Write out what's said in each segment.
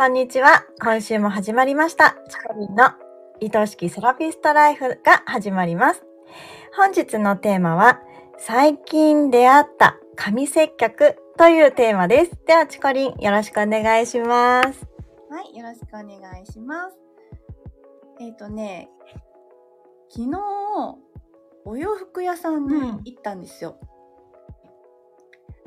こんにちは。今週も始まりました。チコリンの愛しきセラピストライフが始まります。本日のテーマは、最近出会った神接客というテーマです。では、チコリンよろしくお願いします。はい、よろしくお願いします。えっ、とね、昨日、お洋服屋さんにうん行ったんですよ。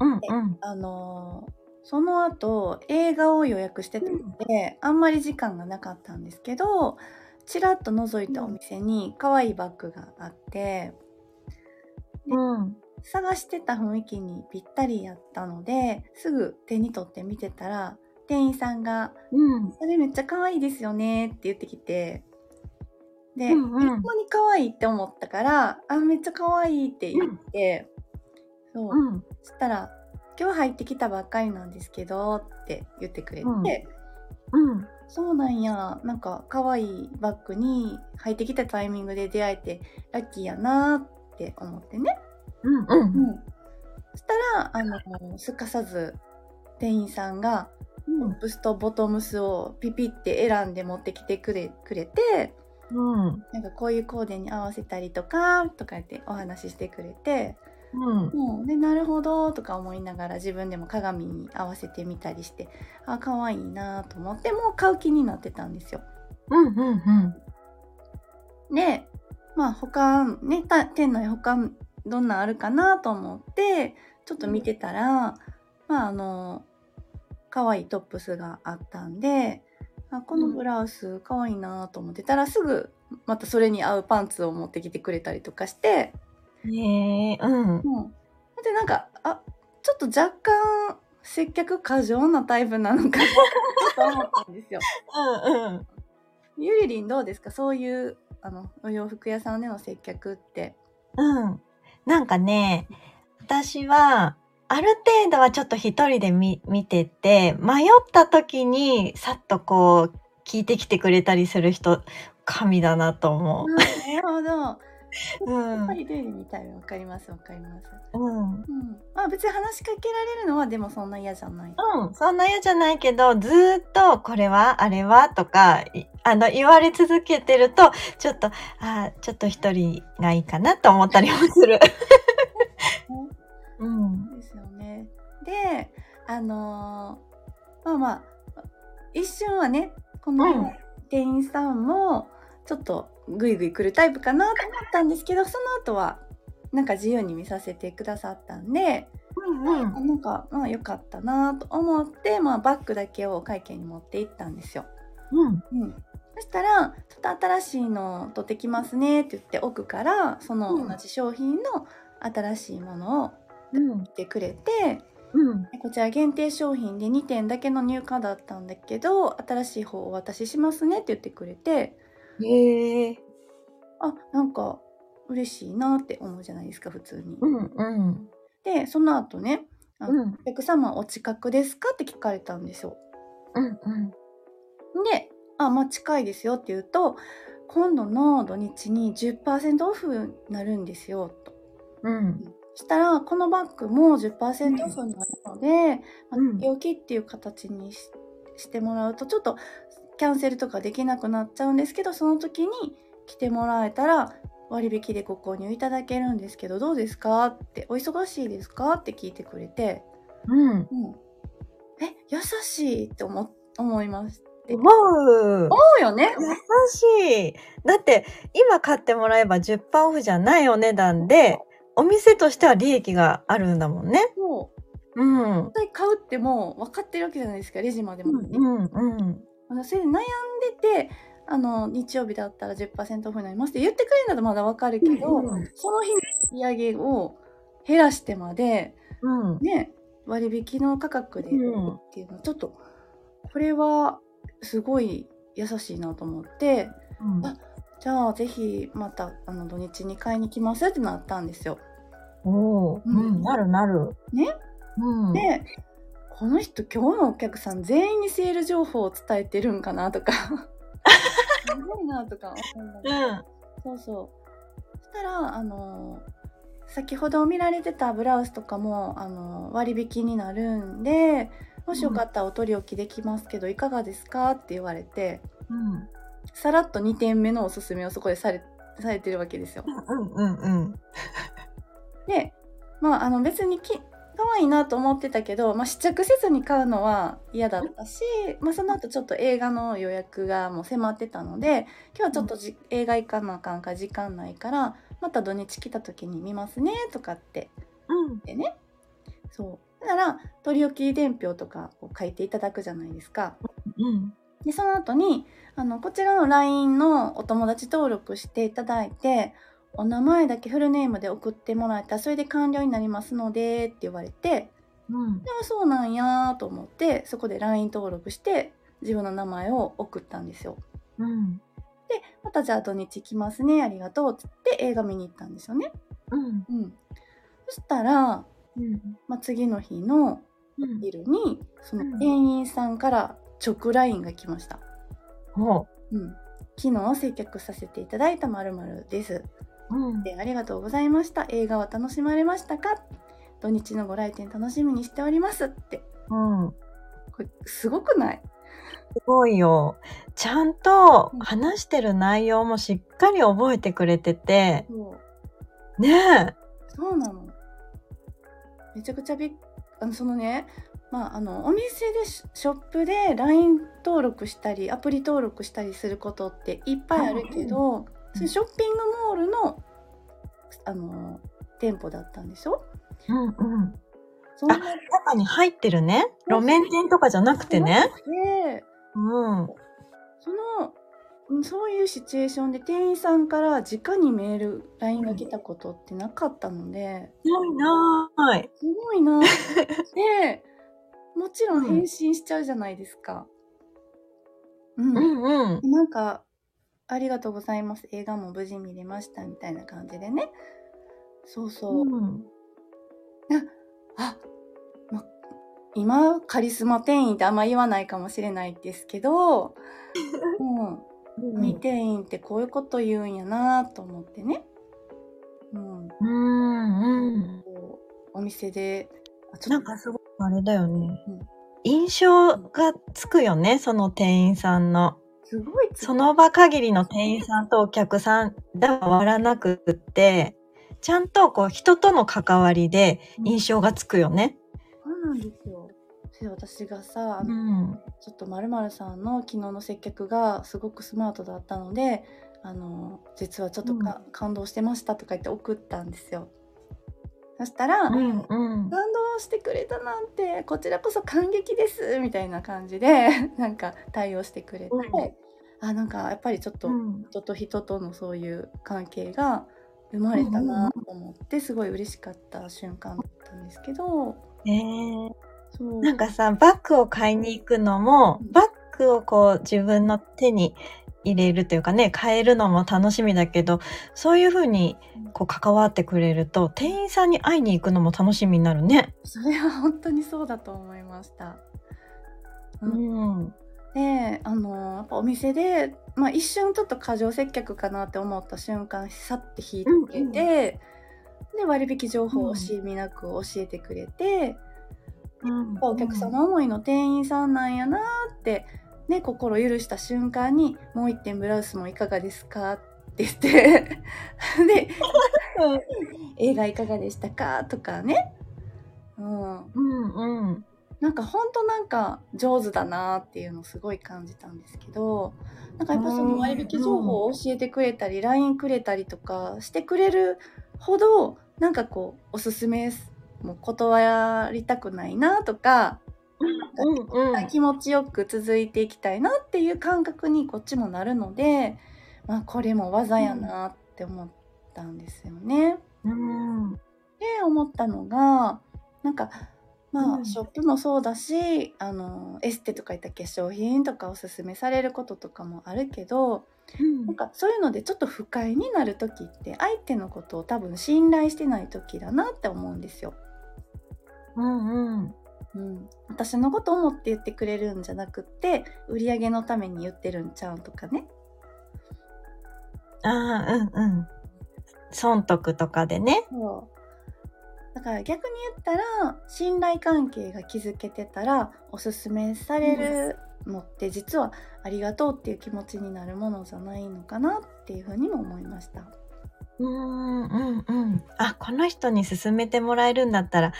うんうん。あのーその後、映画を予約してたので、あんまり時間がなかったんですけど、ちらっと覗いたお店に可愛いバッグがあって、うん。探してた雰囲気にぴったりやったので、すぐ手に取って見てたら、店員さんが、うん。それめっちゃ可愛いですよねって言ってきて、で、うんうんほんまに可愛いって思ったから、あ、めっちゃ可愛いって言って、そう、うん。そしたら、今日入ってきたばっかりなんですけどって言ってくれて、うんうん。そうなんや、なんか可愛いバッグに入ってきたタイミングで出会えてラッキーやなって思ってね。うん。うん。うん。そしたら、あの、すかさず店員さんが、トップスとボトムスをピピって選んで持ってきてくれくれてうん。なんかこういうコーデに合わせたりとかとか言ってお話ししてくれて、うん。うん、でなるほどとか思いながら自分でも鏡に合わせてみたりしてあ可愛いなと思ってもう買う気になってたんですよ。うん。うん。でまあ他ねた店内他どんなんあるかなと思ってちょっと見てたら、まああの可愛いトップスがあったんであこのブラウス可愛いなと思ってたらすぐまたそれに合うパンツを持ってきてくれたりとかして、へえ、うん。うん、でなんかあちょっと若干接客過剰なタイプなのかなと思ったんですよ。うん。うん。ゆりりんどうですか？そういうあのお洋服屋さんでの接客って。うん。なんかね、私は、ある程度はちょっと一人で見見てて、迷った時にさっとこう聞いてきてくれたりする人、神だなと思なるほど。う。うん。やっぱりルールみたいなわかりますわかります。うん。うん。まあ別に話しかけられるのはでもそんな嫌じゃない。うん、そんな嫌じゃないけど、ずーっとこれはあれはとか、いあの、言われ続けてると、ちょっと、あーちょっと一人がいいかなと思ったりもする。うん。ですよね。で、あのーまあまあ一瞬はねこうんの店員さんもちょっとグイグイ来るタイプかなと思ったんですけど、その後はなんか自由に見させてくださったんで、うんあなんかまあ良かったなと思って、まあバッグだけをお会計に持って行ったんですよ。うん。うん、そしたら「ちょっと新しいの取ってきますね」って言って奥からそのうん同じ商品の新しいものをうん売。ってくれて、うん。こちら限定商品で2点だけの入荷だったんだけど新しい方をお渡ししますねって言ってくれてへえ。あなんか嬉しいなって思うじゃないですか普通に。うんうん。でその後ねあのうんお客様お近くですか?」って聞かれたんですよ。うんうん。で「あまあ近いですよ」って言うと「今度の土日に10%オフになるんですよ」と。うん。そしたらこのバッグも10%オフになるので、まあうんつけ置きっていう形にししてもらうとちょっとキャンセルとかできなくなっちゃうんですけどその時に来てもらえたら割引でご購入いただけるんですけどどうですかってお忙しいですかって聞いてくれて、うん。うん、え優しいって思思います思う。思うよね優しい。だって、今買ってもらえば10%オフじゃないお値段で、お店としては利益があるんだもんね。もううん。絶対買うってもう分かってるわけじゃないですかレジまでも、うんうんうん。それで悩んでてあの日曜日だったら10%オフになりますって言ってくれるんだとまだわかるけど、うんその日の売り上げを減らしてまでうん。ね割引の価格でってうんいうのはちょっとこれはすごい優しいなと思ってうんあじゃあぜひまたあの土日に買いに来ますってなったんですよ。おーうん、なるなる。ねうん。でこの人今日のお客さん全員にセール情報を伝えてるんかなとかすごいなとか思うん。そうそうそしたらあの先ほど見られてたブラウスとかもあの割引になるんでもしよかったらお取り置きできますけどいかがですかって言われてうん。さらっと2点目のおすすめをそこでされされてるわけですよ。うんうんうん。でまああの別にき可愛いなと思ってたけど、まあ、試着せずに買うのは嫌だったし、まあ、その後ちょっと映画の予約がもう迫ってたので今日はちょっとじ、映画行かなあかんか時間ないからまた土日来た時に見ますねとかってうん。でねそうだから取り置き伝票とかを書いていただくじゃないですか。うん。でその後にあのこちらの LINE のお友達登録していただいてお名前だけフルネームで送ってもらえたらそれで完了になりますのでって言われてうん。でもそうなんやと思ってそこで LINE 登録して自分の名前を送ったんですよ。うん。でまたじゃあ土日来ますねありがとうっつって映画見に行ったんですよね。うん。うん、そしたら、うん。まあ、次の日のうん。昼にそのうん店員さんから直 LINE が来ました。ほうん、昨日接客させていただいたまるです。でありがとうございました。映画は楽しまれましたか？土日のご来店楽しみにしておりますって。うん。これすごくない？すごいよ。ちゃんとうん話してる内容もしっかり覚えてくれてて、そうねえ。そうなの。めちゃくちゃびっあのそのね、まあ、あのお店でシショップで LINE 登録したりアプリ登録したりすることっていっぱいあるけど、うんそれショッピングモールのあの店舗だったんでしょ？うんうん。そんな中に入ってるね。路面店とかじゃなくてね。でうん。そのうんそういうシチュエーションで店員さんから直にメール LINE が来たことってなかったのでないない。すごいな でもちろん返信しちゃうじゃないですか。うんうんうん。なんか「ありがとうございます映画も無事見れました」みたいな感じでねそうそう、うん。あ、ま、今カリスマ店員ってあんま言わないかもしれないですけど、うん、見店員ってこういうこと言うんやなと思ってね、うん、うんうん。お店でなんかすごくあれだよねうん。印象がつくよね、その店員さんの。すごいつその場限りの店員さんとお客さんでは終わらなくって、ちゃんとこう人との関わりで印象がつくよね。そうなんですよ。で私がさ、あうのん。ちょっとまるさんの昨日の接客がすごくスマートだったのであの実はちょっとか、感動してましたとか言って送ったんですよ。そしたら、うんうん。感動してくれたなんてこちらこそ感激ですみたいな感じで なんか対応してくれて、うん。あなんかやっぱりちょっとうん。人と人とのそういう関係が生まれたなと思ってすごい嬉しかった瞬間だったんですけど。え。ー、そう。なんかさ、バッグを買いに行くのもうん、バッグをこう自分の手に入れるというかね、買えるのも楽しみだけど、そういう風にこう関わってくれると、店員さんに会いに行くのも楽しみになるね。それは本当にそうだと思いました。ううんん。であのやっぱお店で、まあ、一瞬ちょっと過剰接客かなって思った瞬間さって引いてうんうんで割引情報を惜しみなく教えてくれて、うんお客様思いの店員さんなんやなって、ね、心許した瞬間に「もう一点ブラウスもいかがですか?」って言って で「映画いかがでしたか?」とかね、うん、うんうん。なんかほんとなんか上手だなっていうのをすごい感じたんですけどなんかやっぱその割引情報を教えてくれたり LINE くれたりとかしてくれるほどなんかこうおすすめも断りたくないなとか。気持ちよく続いていきたいなっていう感覚にこっちもなるので、まあ、これも技やなって思ったんですよね。うん。で思ったのがなんかまあ、うんショップもそうだしあのエステとかいった化粧品とかおすすめされることとかもあるけどなんかそういうのでちょっと不快になる時って相手のことを多分信頼してない時だなって思うんですよ。うんうん。うん、私のこと思って言ってくれるんじゃなくって売り上げのために言ってるんちゃうとかね。ああ、うんうん。損得とかでね。そうだから逆に言ったら信頼関係が築けてたらおすすめされるのって実はありがとうっていう気持ちになるものじゃないのかなっていうふうにも思いました。うーん、うんうん。あ、この人に勧めてもらえるんだったら、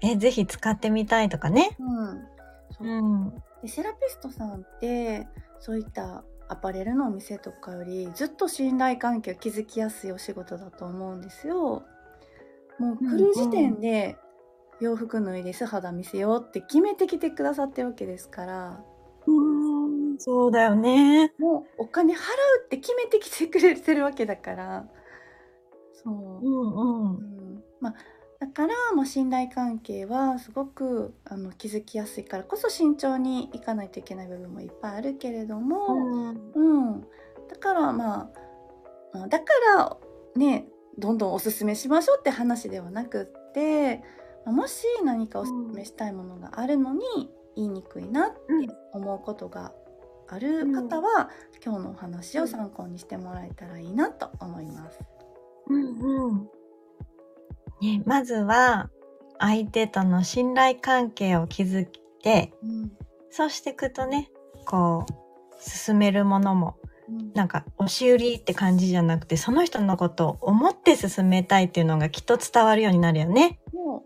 え、ぜひ使ってみたいとかね。うん、そううん。でセラピストさんってそういったアパレルのお店とかよりずっと信頼関係を築きやすいお仕事だと思うんですよ。もう来る時点で洋服脱いで素肌見せようって決めてきてくださってるわけですからうーん、そうだよね。もうお金払うって決めてきてくれてるわけだからそうう、んうん。うんまあだからもう信頼関係はすごくあの築きやすいからこそ慎重にいかないといけない部分もいっぱいあるけれども、うんうん、だからまあまあだからねどんどんおすすめしましょうって話ではなくってまあもし何かおすすめしたいものがあるのに言いにくいなって思うことがある方は、今日のお話を参考にしてもらえたらいいなと思います。うんうん。ね、まずは、相手との信頼関係を築いて、うんそうしていくとね、こう、進めるものも、うんなんか、押し売りって感じじゃなくて、その人のことを思って進めたいっていうのがきっと伝わるようになるよね。も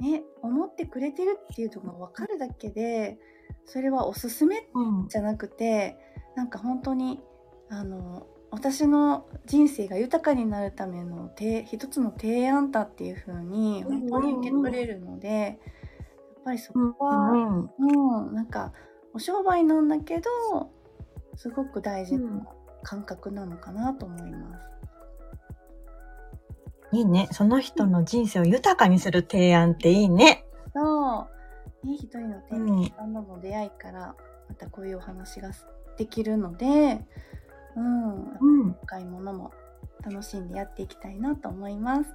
うね思ってくれてるっていうのが分かるだけでそれはおすすめうん。じゃなくてなんか本当にあの私の人生が豊かになるためのて一つの提案だっていう風に本当に受け取れるので、やっぱりそこは、うん。うんなんかお商売なんだけどすごく大事な感覚なのかなと思います。いいね。その人の人生を豊かにする提案っていいね。そう、ね、一人の店員さんとの出会いからまたこういうお話ができるので、うん、うん。買い物も楽しんでやっていきたいなと思います。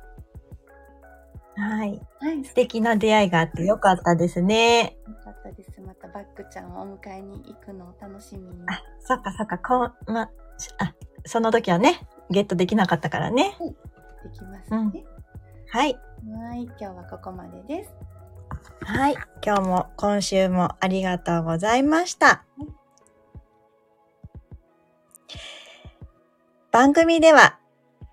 はい。はい、素敵な出会いがあってよかったですね。よかったです。またバックちゃんをお迎えに行くのを楽しみに。あ、そっかそっか、こう、ま、しあ、その時はね、ゲットできなかったからね。できますうんね。はい。はい、今日はここまでです。はい。今日も、今週もありがとうございました。番組では、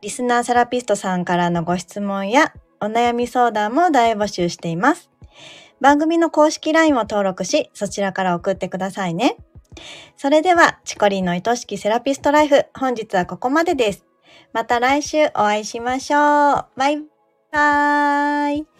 リスナーセラピストさんからのご質問やお悩み相談も大募集しています。番組の公式 LINE を登録し、そちらから送ってくださいね。それでは、チコリンの愛しきセラピストライフ、本日はここまでです。また来週お会いしましょう。バイバーイ。